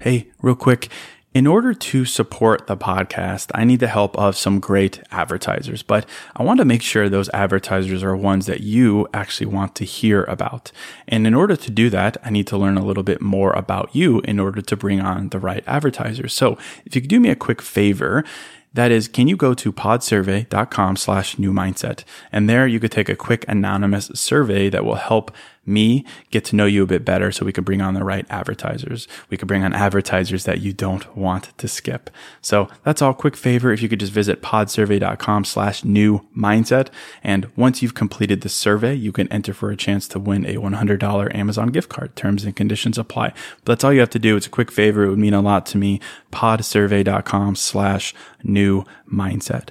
Hey, real quick. In order to support the podcast, I need the help of some great advertisers, but I want to make sure those advertisers are ones that you actually want to hear about. And in order to do that, I need to learn a little bit more about you in order to bring on the right advertisers. So if you could do me a quick favor, that is, can you go to podsurvey.com slash new mindset? And there you could take a quick anonymous survey that will help me get to know you a bit better so we can bring on the right advertisers. We can bring on advertisers that you don't want to skip. So that's all quick favor. If you could just visit podsurvey.com slash new mindset. And once you've completed the survey, you can enter for a chance to win a $100 Amazon gift card. Terms and conditions apply. But that's all you have to do. It's a quick favor. It would mean a lot to me. podsurvey.com slash new mindset.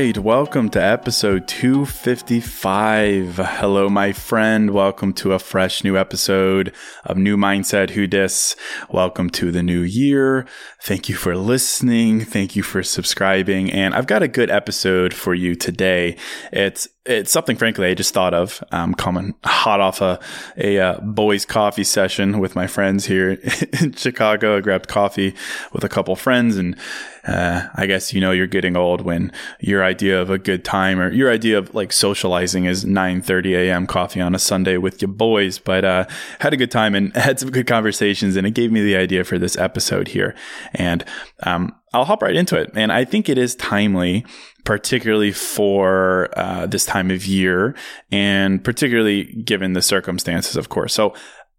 Right, welcome to episode 255. Hello, my friend. Welcome to a fresh new episode of New Mindset Who Dis. Welcome to the new year. Thank you for listening. Thank you for subscribing. And I've got a good episode for you today. It's it's something, frankly, I just thought of. Um, coming hot off a a uh, boys' coffee session with my friends here in Chicago. I grabbed coffee with a couple friends, and uh, I guess you know you're getting old when your idea of a good time or your idea of like socializing is 9:30 a.m. coffee on a Sunday with your boys. But uh, had a good time and had some good conversations, and it gave me the idea for this episode here. And um, I'll hop right into it. And I think it is timely, particularly for uh, this time of year and particularly given the circumstances, of course. So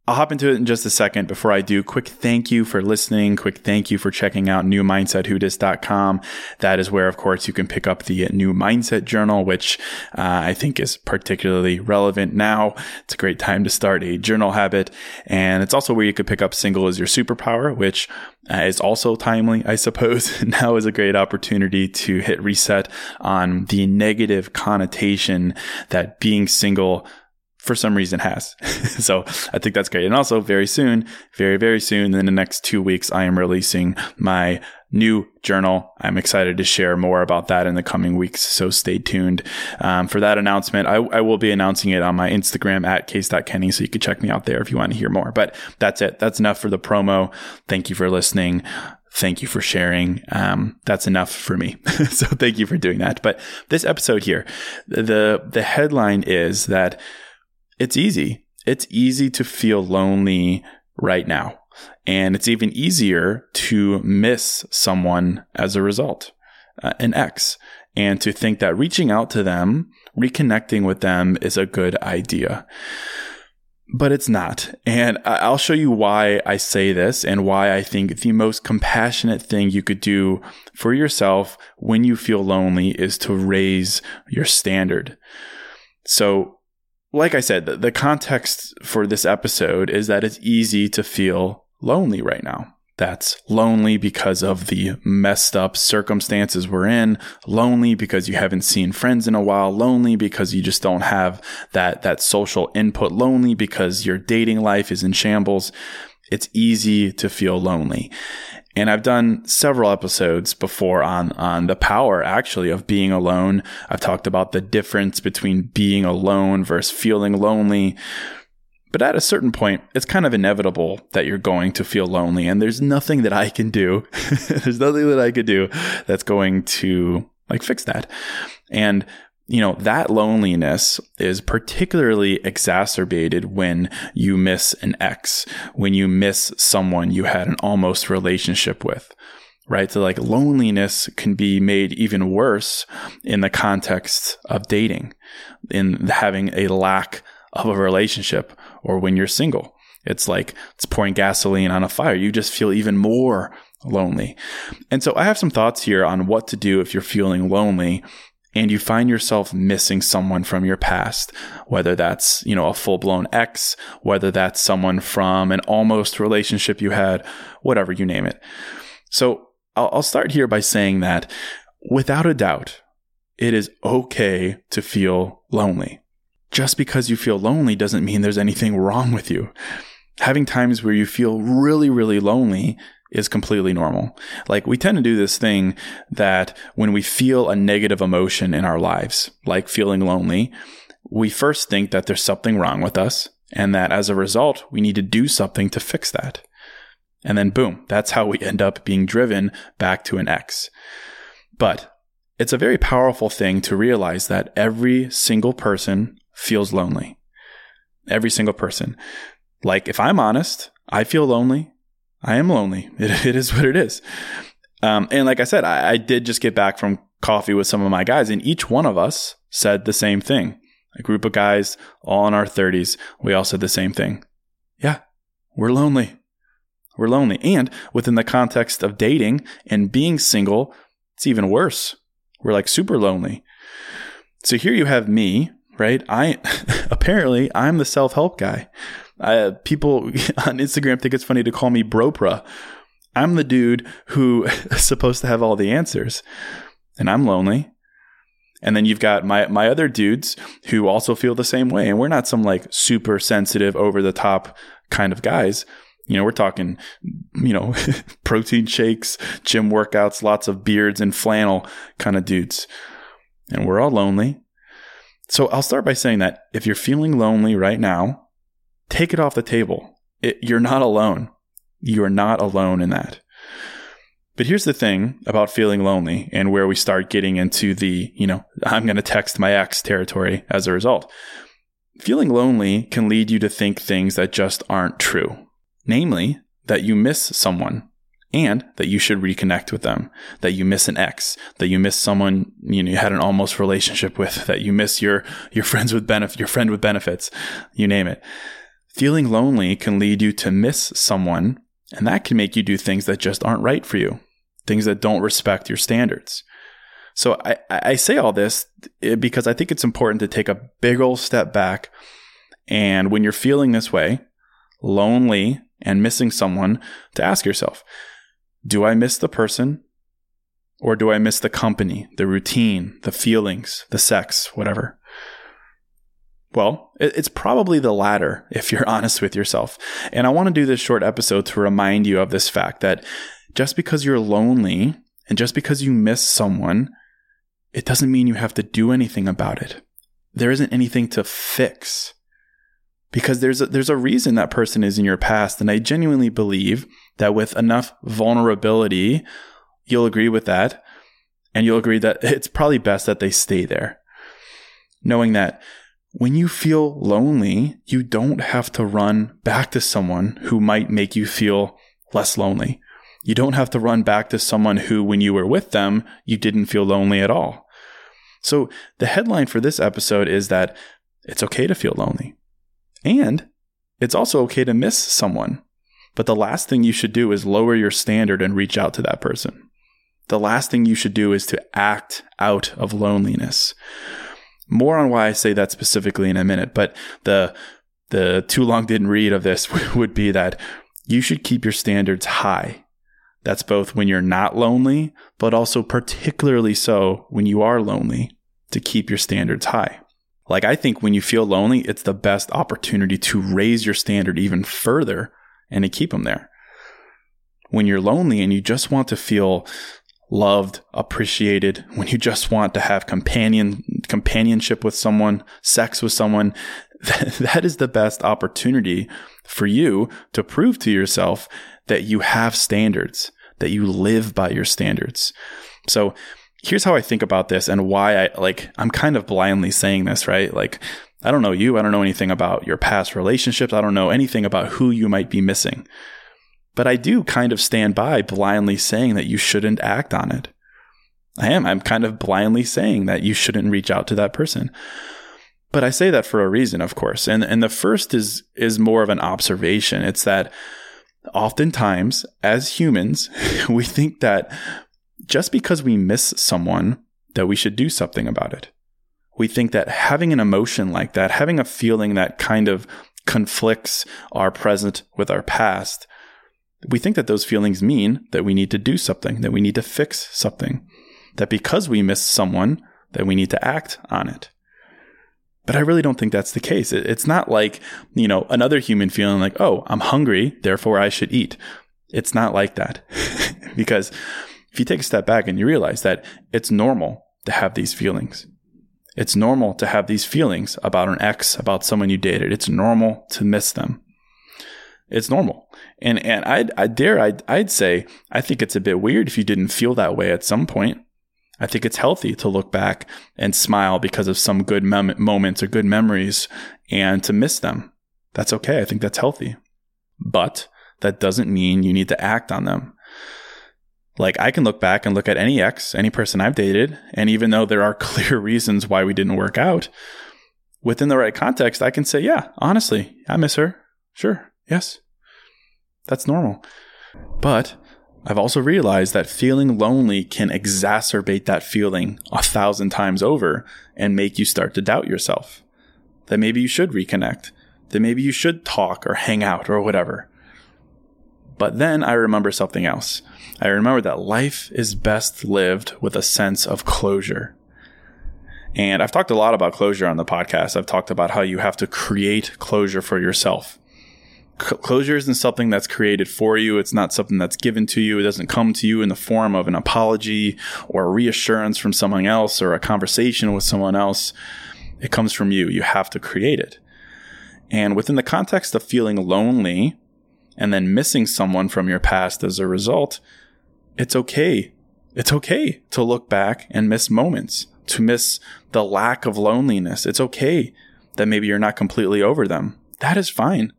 I'll hop into it in just a second. Before I do, quick thank you for listening. Quick thank you for checking out newmindsetwhodis.com. That is where, of course, you can pick up the new mindset journal, which uh, I think is particularly relevant now. It's a great time to start a journal habit. And it's also where you could pick up single is your superpower, which uh, is also timely, I suppose. now is a great opportunity to hit reset on the negative connotation that being single for some reason has. so I think that's great. And also very soon, very, very soon in the next two weeks, I am releasing my new journal. I'm excited to share more about that in the coming weeks. So stay tuned um, for that announcement. I, I, will be announcing it on my Instagram at case.kenny. So you can check me out there if you want to hear more. But that's it. That's enough for the promo. Thank you for listening thank you for sharing. Um, that's enough for me. so thank you for doing that. But this episode here, the the headline is that it's easy. It's easy to feel lonely right now. And it's even easier to miss someone as a result, uh, an ex, and to think that reaching out to them, reconnecting with them is a good idea. But it's not. And I'll show you why I say this and why I think the most compassionate thing you could do for yourself when you feel lonely is to raise your standard. So like I said, the, the context for this episode is that it's easy to feel lonely right now. That's lonely because of the messed up circumstances we're in, lonely because you haven't seen friends in a while, lonely because you just don't have that, that social input, lonely because your dating life is in shambles. It's easy to feel lonely. And I've done several episodes before on, on the power actually of being alone. I've talked about the difference between being alone versus feeling lonely. But at a certain point, it's kind of inevitable that you're going to feel lonely. And there's nothing that I can do. there's nothing that I could do that's going to like fix that. And you know, that loneliness is particularly exacerbated when you miss an ex, when you miss someone you had an almost relationship with, right? So, like, loneliness can be made even worse in the context of dating, in having a lack of a relationship or when you're single. It's like it's pouring gasoline on a fire. You just feel even more lonely. And so I have some thoughts here on what to do if you're feeling lonely and you find yourself missing someone from your past, whether that's, you know, a full blown ex, whether that's someone from an almost relationship you had, whatever you name it. So I'll start here by saying that without a doubt, it is okay to feel lonely. Just because you feel lonely doesn't mean there's anything wrong with you. Having times where you feel really, really lonely is completely normal. Like we tend to do this thing that when we feel a negative emotion in our lives, like feeling lonely, we first think that there's something wrong with us and that as a result, we need to do something to fix that. And then boom, that's how we end up being driven back to an ex. But it's a very powerful thing to realize that every single person feels lonely. Every single person. Like if I'm honest, I feel lonely. I am lonely. It, it is what it is. Um, and like I said, I, I did just get back from coffee with some of my guys, and each one of us said the same thing. A group of guys, all in our 30s, we all said the same thing. Yeah, we're lonely. We're lonely. And within the context of dating and being single, it's even worse. We're like super lonely. So here you have me, right? I apparently I'm the self help guy. Uh, people on Instagram think it's funny to call me Bropra. I'm the dude who is supposed to have all the answers, and I'm lonely. And then you've got my my other dudes who also feel the same way, and we're not some like super sensitive, over the top kind of guys. You know, we're talking, you know, protein shakes, gym workouts, lots of beards and flannel kind of dudes. And we're all lonely. So I'll start by saying that if you're feeling lonely right now, take it off the table. It, you're not alone. You are not alone in that. But here's the thing about feeling lonely and where we start getting into the, you know, I'm going to text my ex territory as a result. Feeling lonely can lead you to think things that just aren't true namely, that you miss someone and that you should reconnect with them, that you miss an ex, that you miss someone you know you had an almost relationship with, that you miss your your friends with benefit, your friend with benefits, you name it. Feeling lonely can lead you to miss someone, and that can make you do things that just aren't right for you, things that don't respect your standards. So I, I say all this eh, because I think it's important to take a big old step back. And when you're feeling this way, lonely, and missing someone to ask yourself do I miss the person or do I miss the company, the routine, the feelings, the sex, whatever? Well, it's probably the latter if you're honest with yourself. And I want to do this short episode to remind you of this fact that just because you're lonely and just because you miss someone, it doesn't mean you have to do anything about it. There isn't anything to fix because there's a, there's a reason that person is in your past and I genuinely believe that with enough vulnerability you'll agree with that and you'll agree that it's probably best that they stay there knowing that when you feel lonely you don't have to run back to someone who might make you feel less lonely you don't have to run back to someone who when you were with them you didn't feel lonely at all so the headline for this episode is that it's okay to feel lonely and it's also okay to miss someone. But the last thing you should do is lower your standard and reach out to that person. The last thing you should do is to act out of loneliness. More on why I say that specifically in a minute, but the the too long didn't read of this would be that you should keep your standards high. That's both when you're not lonely, but also particularly so when you are lonely to keep your standards high. Like, I think when you feel lonely, it's the best opportunity to raise your standard even further and to keep them there. When you're lonely and you just want to feel loved, appreciated, when you just want to have companion companionship with someone, sex with someone, that is the best opportunity for you to prove to yourself that you have standards, that you live by your standards. So here's how I think about this and why I like I'm kind of blindly saying this, right? Like I don't know you, I don't know anything about your past relationships, I don't know anything about who you might be missing. But I do kind of stand by blindly saying that you shouldn't act on it. I am. I'm kind of blindly saying that you shouldn't reach out to that person. But I say that for a reason, of course. And and the first is is more of an observation. It's that oftentimes as humans, we think that just because we miss someone that we should do something about it. We think that having an emotion like that, having a feeling that kind of conflicts our present with our past, we think that those feelings mean that we need to do something, that we need to fix something, that because we miss someone, that we need to act on it. But I really don't think that's the case. It's not like, you know, another human feeling like, oh, I'm hungry, therefore I should eat. It's not like that. because if you take a step back and you realize that it's normal to have these feelings, it's normal to have these feelings about an ex, about someone you dated. It's normal to miss them. It's normal. And, and I'd, I dare, I'd, I'd say, I think it's a bit weird if you didn't feel that way at some point. I think it's healthy to look back and smile because of some good mem- moments or good memories and to miss them. That's okay. I think that's healthy. But that doesn't mean you need to act on them. Like I can look back and look at any ex, any person I've dated, and even though there are clear reasons why we didn't work out, within the right context, I can say, yeah, honestly, I miss her. Sure. Yes. That's normal. But I've also realized that feeling lonely can exacerbate that feeling a thousand times over and make you start to doubt yourself. That maybe you should reconnect, that maybe you should talk or hang out or whatever. But then I remember something else. I remember that life is best lived with a sense of closure. And I've talked a lot about closure on the podcast. I've talked about how you have to create closure for yourself closure isn't something that's created for you. It's not something that's given to you. It doesn't come to you in the form of an apology or a reassurance from someone else or a conversation with someone else. It comes from you. You have to create it. And within the context of feeling lonely and then missing someone from your past as a result, it's okay. It's okay to look back and miss moments, to miss the lack of loneliness. It's okay that maybe you're not completely over them. That is fine.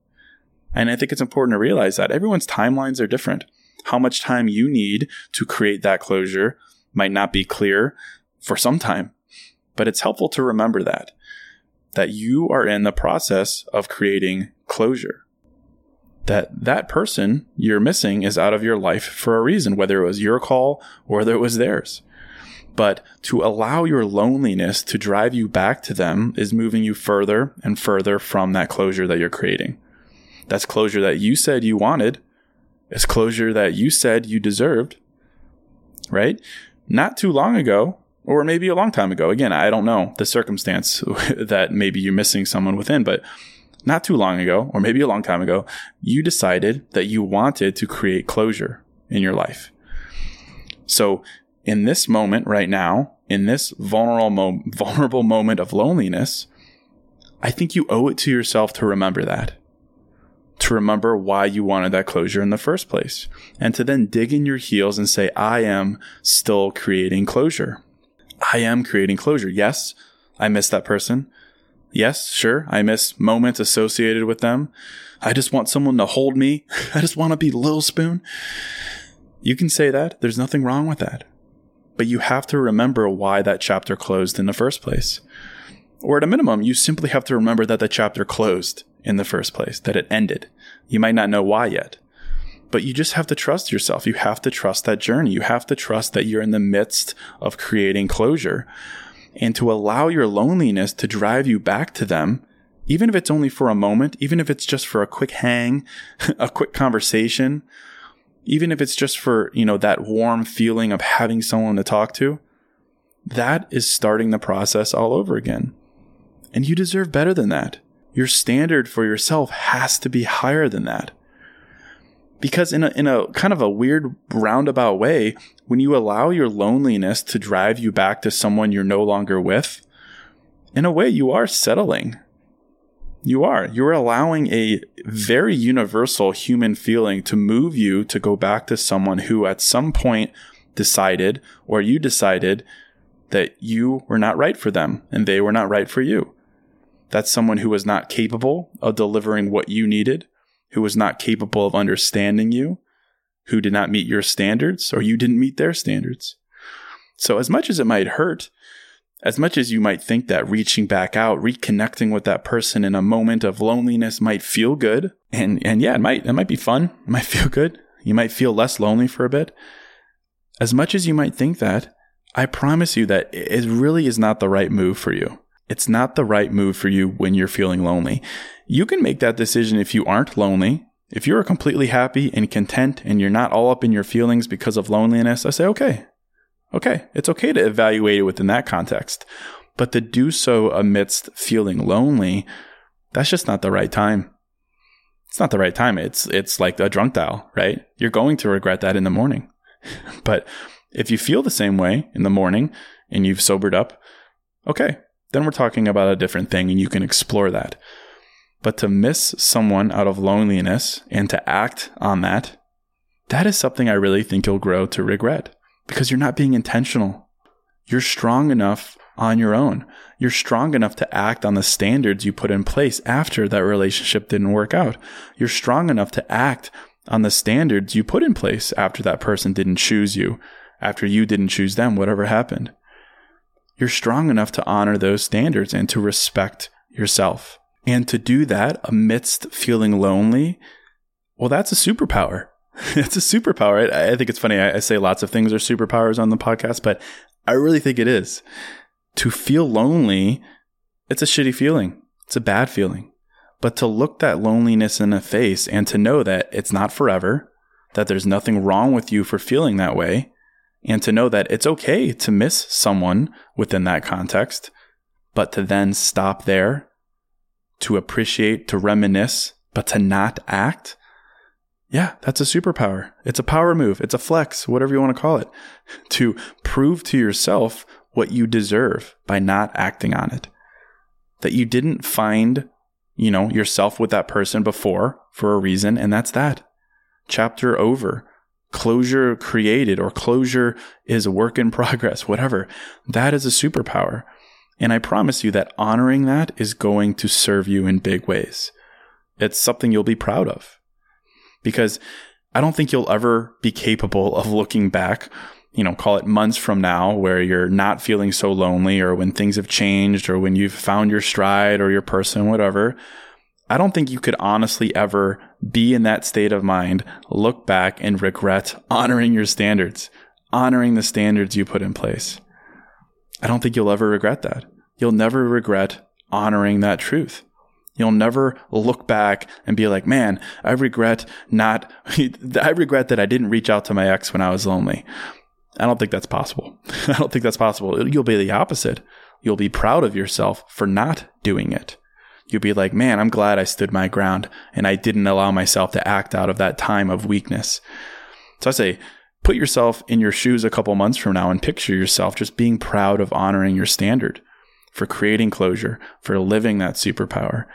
And I think it's important to realize that everyone's timelines are different. How much time you need to create that closure might not be clear for some time, but it's helpful to remember that, that you are in the process of creating closure. That that person you're missing is out of your life for a reason, whether it was your call or whether it was theirs. But to allow your loneliness to drive you back to them is moving you further and further from that closure that you're creating. That's closure that you said you wanted. It's closure that you said you deserved, right? Not too long ago, or maybe a long time ago. Again, I don't know the circumstance that maybe you're missing someone within, but not too long ago, or maybe a long time ago, you decided that you wanted to create closure in your life. So, in this moment right now, in this vulnerable, mo- vulnerable moment of loneliness, I think you owe it to yourself to remember that to remember why you wanted that closure in the first place, and to then dig in your heels and say, I am still creating closure. I am creating closure. Yes, I miss that person. Yes, sure, I miss moments associated with them. I just want someone to hold me. I just want to be Lil Spoon. You can say that. There's nothing wrong with that. But you have to remember why that chapter closed in the first place. Or at a minimum, you simply have to remember that the chapter closed in the first place, that it ended. You might not know why yet, but you just have to trust yourself. You have to trust that journey. You have to trust that you're in the midst of creating closure and to allow your loneliness to drive you back to them, even if it's only for a moment, even if it's just for a quick hang, a quick conversation, even if it's just for, you know, that warm feeling of having someone to talk to. That is starting the process all over again. And you deserve better than that your standard for yourself has to be higher than that. Because in a, in a kind of a weird roundabout way, when you allow your loneliness to drive you back to someone you're no longer with, in a way you are settling. You are. You're allowing a very universal human feeling to move you to go back to someone who at some point decided or you decided that you were not right for them and they were not right for you. That's someone who was not capable of delivering what you needed, who was not capable of understanding you, who did not meet your standards, or you didn't meet their standards. So, as much as it might hurt, As much as you might think that reaching back out, reconnecting with that person in a moment of loneliness might feel good, and, and yeah, it might, it might be fun. It might feel good. You might feel less lonely for a bit. As much as you might think that, I promise you that it really is not the right move for you. It's not the right move for you when you're feeling lonely. You can make that decision if you aren't lonely. If you're completely happy and content and you're not all up in your feelings because of loneliness, I say, okay, okay, it's okay to evaluate it within that context. But to do so amidst feeling lonely, that's just not the right time. It's not the right time. It's it's like a drunk dial, right? You're going to regret that in the morning. but if you feel the same way in the morning and you've sobered up, okay, then we're talking about a different thing and you can explore that. But to miss someone out of loneliness and to act on that, that is something I really think you'll grow to regret because you're not being intentional. You're strong enough on your own. You're strong enough to act on the standards you put in place after that relationship didn't work out. You're strong enough to act on the standards you put in place after that person didn't choose you, after you didn't choose them, whatever happened. You're strong enough to honor those standards and to respect yourself. And to do that amidst feeling lonely, well, that's a superpower. it's a superpower. I, I, think it's funny. I, I say lots of things are superpowers on the podcast, but I really think it is. To feel lonely, it's a shitty feeling. It's a bad feeling. But to look that loneliness in the face and to know that it's not forever, that there's nothing wrong with you for feeling that way, and to know that it's okay to miss someone within that context, but to then stop there, to appreciate, to reminisce, but to not act. Yeah, that's a superpower. It's a power move. It's a flex, whatever you want to call it, to prove to yourself what you deserve by not acting on it. That you didn't find, you know, yourself with that person before for a reason, and that's that. Chapter over closure created or closure is a work in progress, whatever. That is a superpower. And I promise you that honoring that is going to serve you in big ways. It's something you'll be proud of because I don't think you'll ever be capable of looking back, you know, call it months from now where you're not feeling so lonely or when things have changed or when you've found your stride or your person, whatever. I don't think you could honestly ever be in that state of mind, look back and regret honoring your standards, honoring the standards you put in place. I don't think you'll ever regret that. You'll never regret honoring that truth. You'll never look back and be like, man, I regret not, I regret that I didn't reach out to my ex when I was lonely. I don't think that's possible. I don't think that's possible. You'll be the opposite. You'll be proud of yourself for not doing it you'll be like, man, I'm glad I stood my ground and I didn't allow myself to act out of that time of weakness. So I say, put yourself in your shoes a couple months from now and picture yourself just being proud of honoring your standard for creating closure, for living that superpower.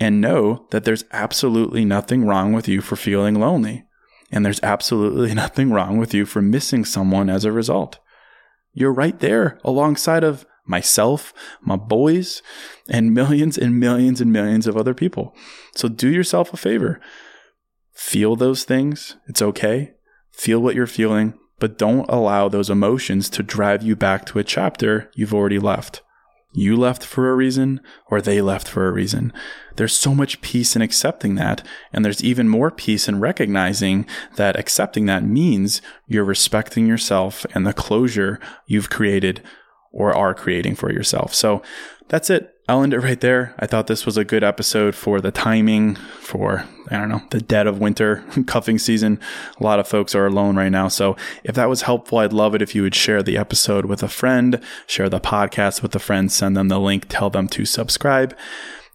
And know that there's absolutely nothing wrong with you for feeling lonely. And there's absolutely nothing wrong with you for missing someone as a result. You're right there alongside of myself, my boys, and millions and millions and millions of other people. So do yourself a favor. Feel those things. It's okay. Feel what you're feeling, but don't allow those emotions to drive you back to a chapter you've already left. You left for a reason, or they left for a reason. There's so much peace in accepting that, and there's even more peace in recognizing that accepting that means you're respecting yourself and the closure you've created or are creating for yourself. So that's it. I'll end it right there. I thought this was a good episode for the timing, for, I don't know, the dead of winter cuffing season. A lot of folks are alone right now. So if that was helpful, I'd love it if you would share the episode with a friend, share the podcast with a friend, send them the link, tell them to subscribe.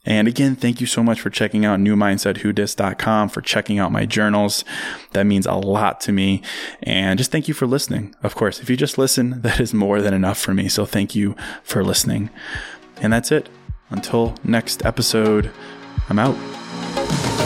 And again, thank you so much for checking out newmindsetwhodis.com, for checking out my journals. That means a lot to me. And just thank you for listening. Of course, if you just listen, that is more than enough for me. So thank you for listening. And that's it. Until next episode, I'm out.